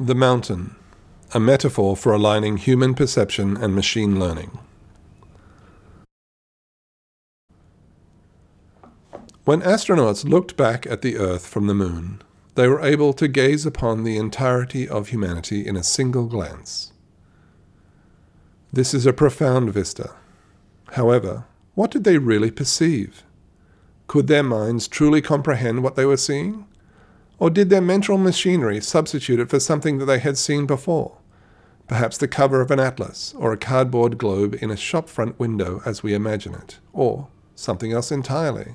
The Mountain, a metaphor for aligning human perception and machine learning. When astronauts looked back at the Earth from the Moon, they were able to gaze upon the entirety of humanity in a single glance. This is a profound vista. However, what did they really perceive? Could their minds truly comprehend what they were seeing? Or did their mental machinery substitute it for something that they had seen before? Perhaps the cover of an atlas, or a cardboard globe in a shop front window as we imagine it, or something else entirely.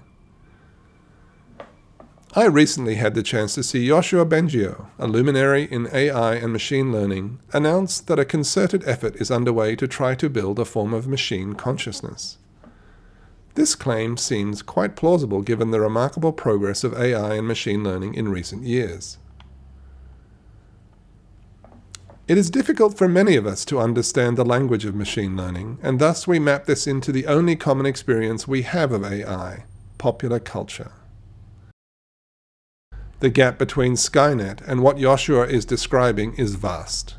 I recently had the chance to see Yoshua Bengio, a luminary in AI and machine learning, announce that a concerted effort is underway to try to build a form of machine consciousness. This claim seems quite plausible given the remarkable progress of AI and machine learning in recent years. It is difficult for many of us to understand the language of machine learning, and thus we map this into the only common experience we have of AI popular culture. The gap between Skynet and what Yoshua is describing is vast.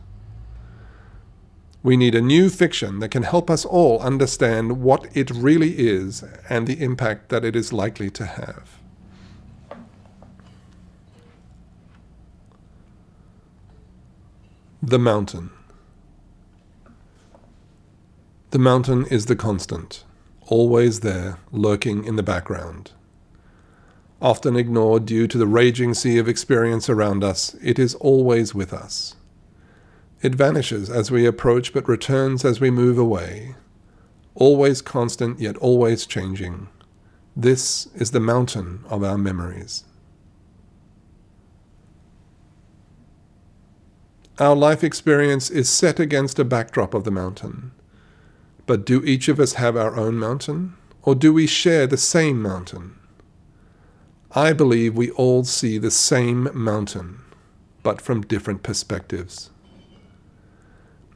We need a new fiction that can help us all understand what it really is and the impact that it is likely to have. The Mountain The mountain is the constant, always there, lurking in the background. Often ignored due to the raging sea of experience around us, it is always with us. It vanishes as we approach but returns as we move away. Always constant yet always changing. This is the mountain of our memories. Our life experience is set against a backdrop of the mountain. But do each of us have our own mountain? Or do we share the same mountain? I believe we all see the same mountain, but from different perspectives.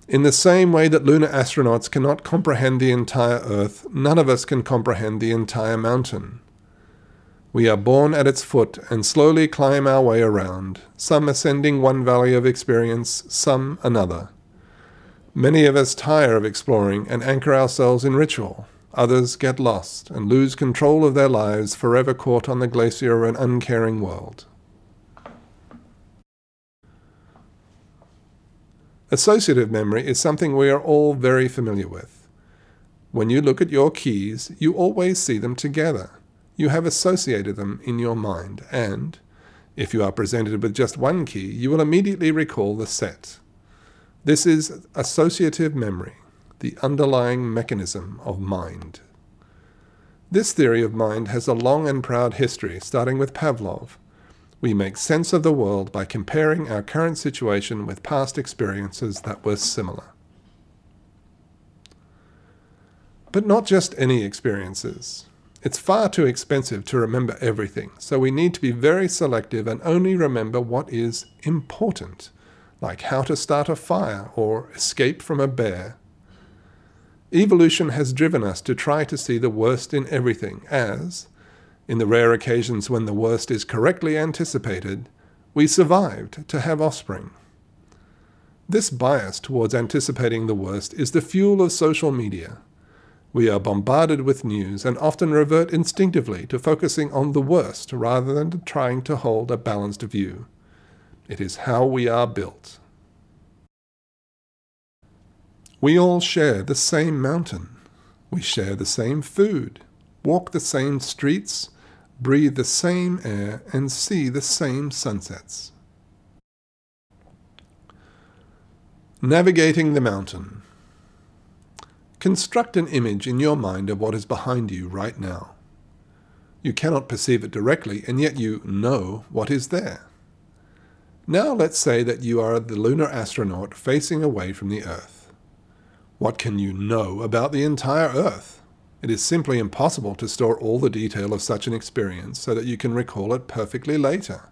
In the same way that lunar astronauts cannot comprehend the entire Earth, none of us can comprehend the entire mountain. We are born at its foot and slowly climb our way around, some ascending one valley of experience, some another. Many of us tire of exploring and anchor ourselves in ritual. Others get lost and lose control of their lives, forever caught on the glacier of an uncaring world. Associative memory is something we are all very familiar with. When you look at your keys, you always see them together. You have associated them in your mind, and, if you are presented with just one key, you will immediately recall the set. This is associative memory, the underlying mechanism of mind. This theory of mind has a long and proud history, starting with Pavlov, we make sense of the world by comparing our current situation with past experiences that were similar. But not just any experiences. It's far too expensive to remember everything, so we need to be very selective and only remember what is important, like how to start a fire or escape from a bear. Evolution has driven us to try to see the worst in everything as, in the rare occasions when the worst is correctly anticipated, we survived to have offspring. This bias towards anticipating the worst is the fuel of social media. We are bombarded with news and often revert instinctively to focusing on the worst rather than trying to hold a balanced view. It is how we are built. We all share the same mountain. We share the same food, walk the same streets, breathe the same air, and see the same sunsets. Navigating the mountain. Construct an image in your mind of what is behind you right now. You cannot perceive it directly, and yet you know what is there. Now let's say that you are the lunar astronaut facing away from the Earth. What can you know about the entire Earth? It is simply impossible to store all the detail of such an experience so that you can recall it perfectly later.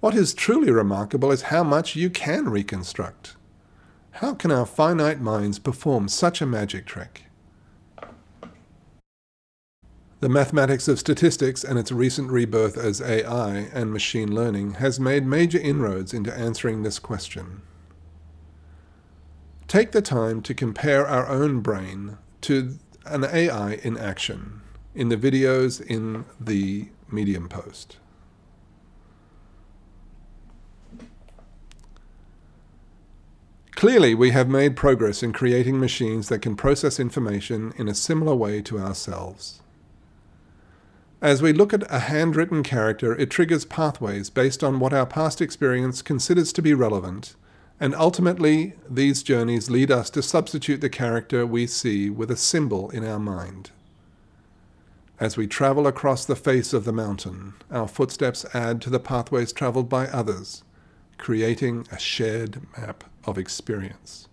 What is truly remarkable is how much you can reconstruct. How can our finite minds perform such a magic trick? The mathematics of statistics and its recent rebirth as AI and machine learning has made major inroads into answering this question. Take the time to compare our own brain to an AI in action in the videos in the Medium post. Clearly, we have made progress in creating machines that can process information in a similar way to ourselves. As we look at a handwritten character, it triggers pathways based on what our past experience considers to be relevant, and ultimately, these journeys lead us to substitute the character we see with a symbol in our mind. As we travel across the face of the mountain, our footsteps add to the pathways traveled by others, creating a shared map of experience.